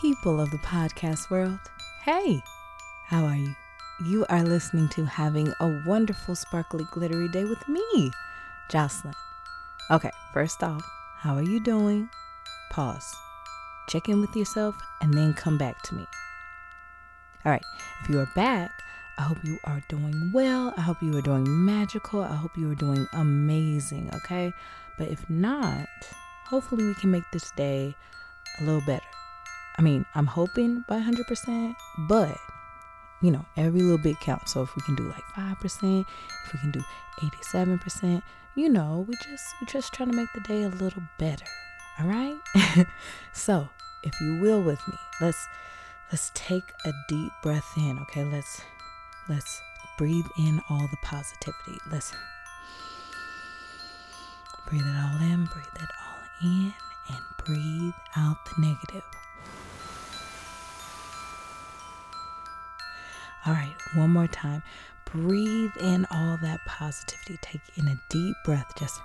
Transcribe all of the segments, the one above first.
people of the podcast world. Hey, how are you? You are listening to Having a Wonderful, Sparkly, Glittery Day with me, Jocelyn. Okay, first off, how are you doing? Pause. Check in with yourself and then come back to me. All right, if you are back, I hope you are doing well. I hope you are doing magical. I hope you are doing amazing, okay? But if not, hopefully we can make this day a little better. I mean, I'm hoping by 100%, but you know, every little bit counts. So if we can do like 5%, if we can do 87%, you know, we just we just trying to make the day a little better. All right? so, if you will with me, let's let's take a deep breath in, okay? Let's let's breathe in all the positivity. Let's breathe it all in, breathe it all in, and breathe out the negative. All right, one more time. Breathe in all that positivity. Take in a deep breath. Just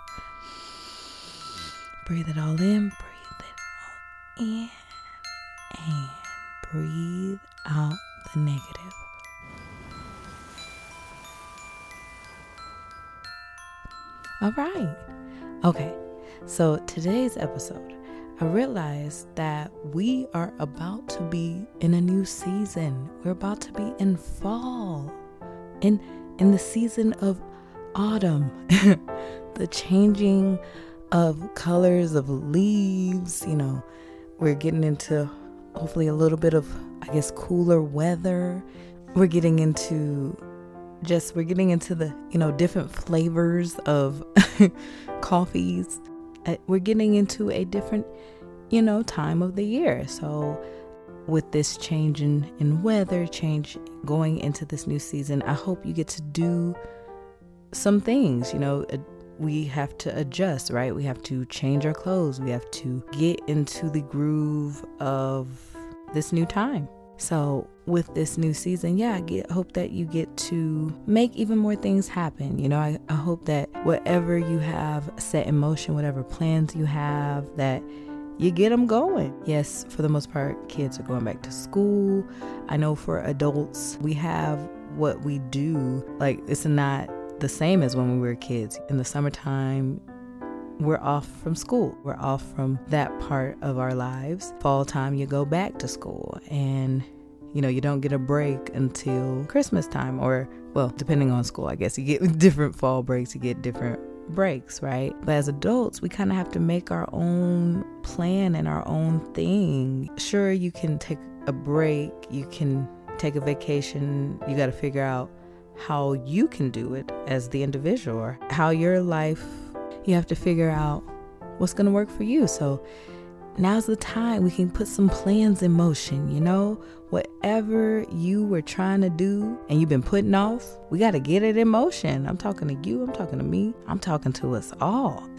breathe it all in, breathe it all in, and breathe out the negative. All right. Okay. So today's episode, I realized that we are about to be in a new season. We're about to be in fall. In in the season of autumn. the changing of colors of leaves, you know, we're getting into hopefully a little bit of I guess cooler weather. We're getting into just we're getting into the you know different flavors of coffees Uh, we're getting into a different you know time of the year. So with this change in, in weather change going into this new season i hope you get to do some things you know uh, we have to adjust right? We have to change our clothes. We have to get into the groove of this new time so with this new season, yeah, I get, hope that you get to make even more things happen. You know, I, I hope that whatever you have set in motion, whatever plans you have, that you get them going. Yes, for the most part, kids are going back to school. I know for adults, we have what we do. Like, it's not the same as when we were kids. In the summertime, we're off from school. We're off from that part of our lives. Fall time, you go back to school. And you know, you don't get a break until Christmas time, or, well, depending on school, I guess you get different fall breaks, you get different breaks, right? But as adults, we kind of have to make our own plan and our own thing. Sure, you can take a break, you can take a vacation, you got to figure out how you can do it as the individual, how your life, you have to figure out what's going to work for you. So, now's the time we can put some plans in motion, you know? Whatever you were trying to do and you've been putting off, we got to get it in motion. I'm talking to you, I'm talking to me, I'm talking to us all.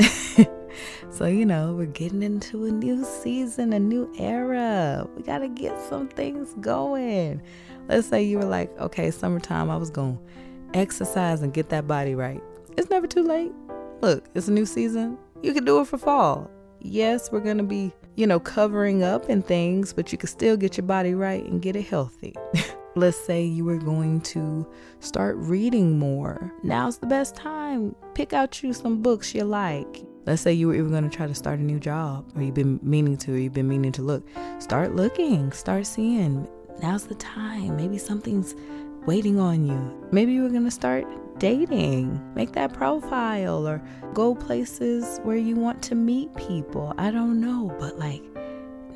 so, you know, we're getting into a new season, a new era. We got to get some things going. Let's say you were like, okay, summertime, I was going to exercise and get that body right. It's never too late. Look, it's a new season. You can do it for fall yes, we're going to be, you know, covering up and things, but you can still get your body right and get it healthy. Let's say you were going to start reading more. Now's the best time. Pick out you some books you like. Let's say you were even going to try to start a new job or you've been meaning to, or you've been meaning to look. Start looking, start seeing. Now's the time. Maybe something's waiting on you. Maybe you were going to start dating, make that profile, or go places where you want to meet people. I don't know, but like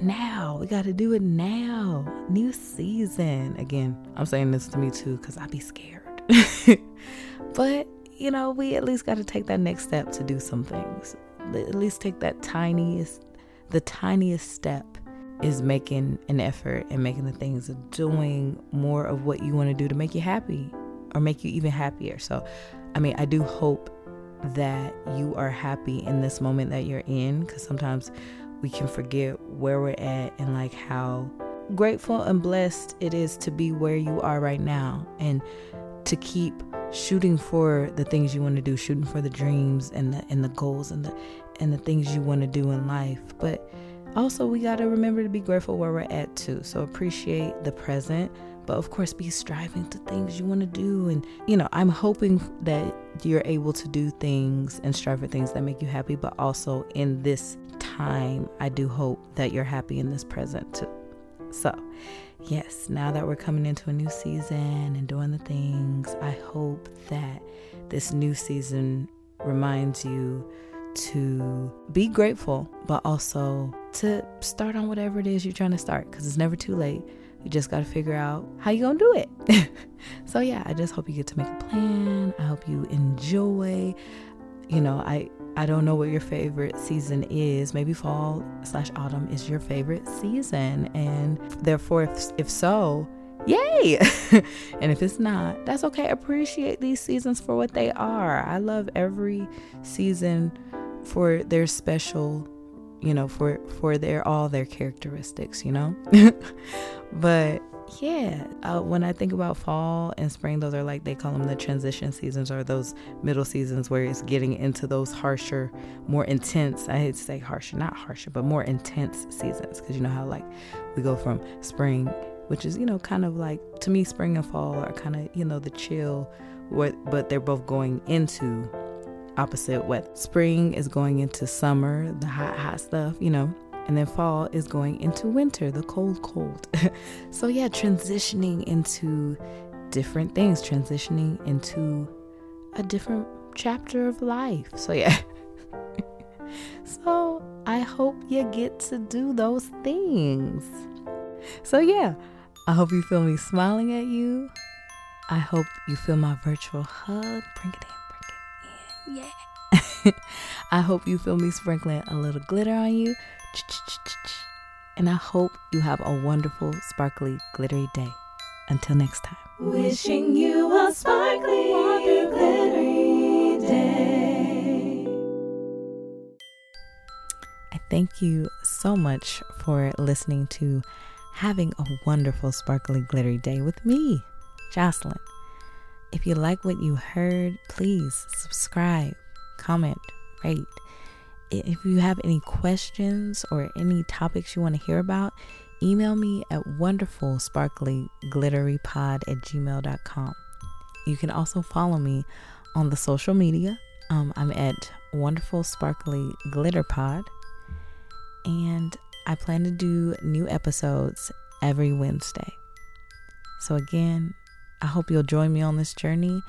now, we got to do it now. New season. Again, I'm saying this to me too because I be scared. but, you know, we at least got to take that next step to do some things. At least take that tiniest, the tiniest step is making an effort and making the things of doing more of what you want to do to make you happy or make you even happier. So, I mean, I do hope that you are happy in this moment that you're in because sometimes we can forget where we're at and like how grateful and blessed it is to be where you are right now and to keep shooting for the things you want to do shooting for the dreams and the and the goals and the and the things you want to do in life but also we got to remember to be grateful where we're at too. So appreciate the present, but of course be striving to things you want to do and you know, I'm hoping that you're able to do things and strive for things that make you happy, but also in this time, I do hope that you're happy in this present too. So, yes, now that we're coming into a new season and doing the things, I hope that this new season reminds you to be grateful, but also to start on whatever it is you're trying to start because it's never too late. You just got to figure out how you're going to do it. so, yeah, I just hope you get to make a plan. I hope you enjoy. You know, I I don't know what your favorite season is. Maybe fall slash autumn is your favorite season. And therefore, if, if so, yay! and if it's not, that's okay. Appreciate these seasons for what they are. I love every season for their special, you know, for for their all their characteristics, you know. but yeah, uh, when I think about fall and spring, those are like they call them the transition seasons or those middle seasons where it's getting into those harsher, more intense. I hate to say harsher, not harsher, but more intense seasons because you know how like we go from spring, which is you know kind of like to me, spring and fall are kind of you know the chill, what but they're both going into opposite weather. Spring is going into summer, the hot hot stuff, you know and then fall is going into winter, the cold, cold. so, yeah, transitioning into different things, transitioning into a different chapter of life. So, yeah. so, I hope you get to do those things. So, yeah, I hope you feel me smiling at you. I hope you feel my virtual hug. Bring it in, bring it in. Yeah. I hope you feel me sprinkling a little glitter on you. And I hope you have a wonderful, sparkly, glittery day. Until next time. Wishing you a sparkly, wonder, glittery day. I thank you so much for listening to Having a Wonderful, Sparkly, Glittery Day with me, Jocelyn. If you like what you heard, please subscribe, comment, rate if you have any questions or any topics you want to hear about, email me at wonderfulsparklyglitterypod at gmail.com. You can also follow me on the social media. Um, I'm at Wonderful Sparkly Glitter Pod. And I plan to do new episodes every Wednesday. So, again, I hope you'll join me on this journey.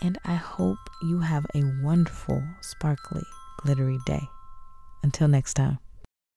And I hope you have a wonderful, sparkly, glittery day. Until next time.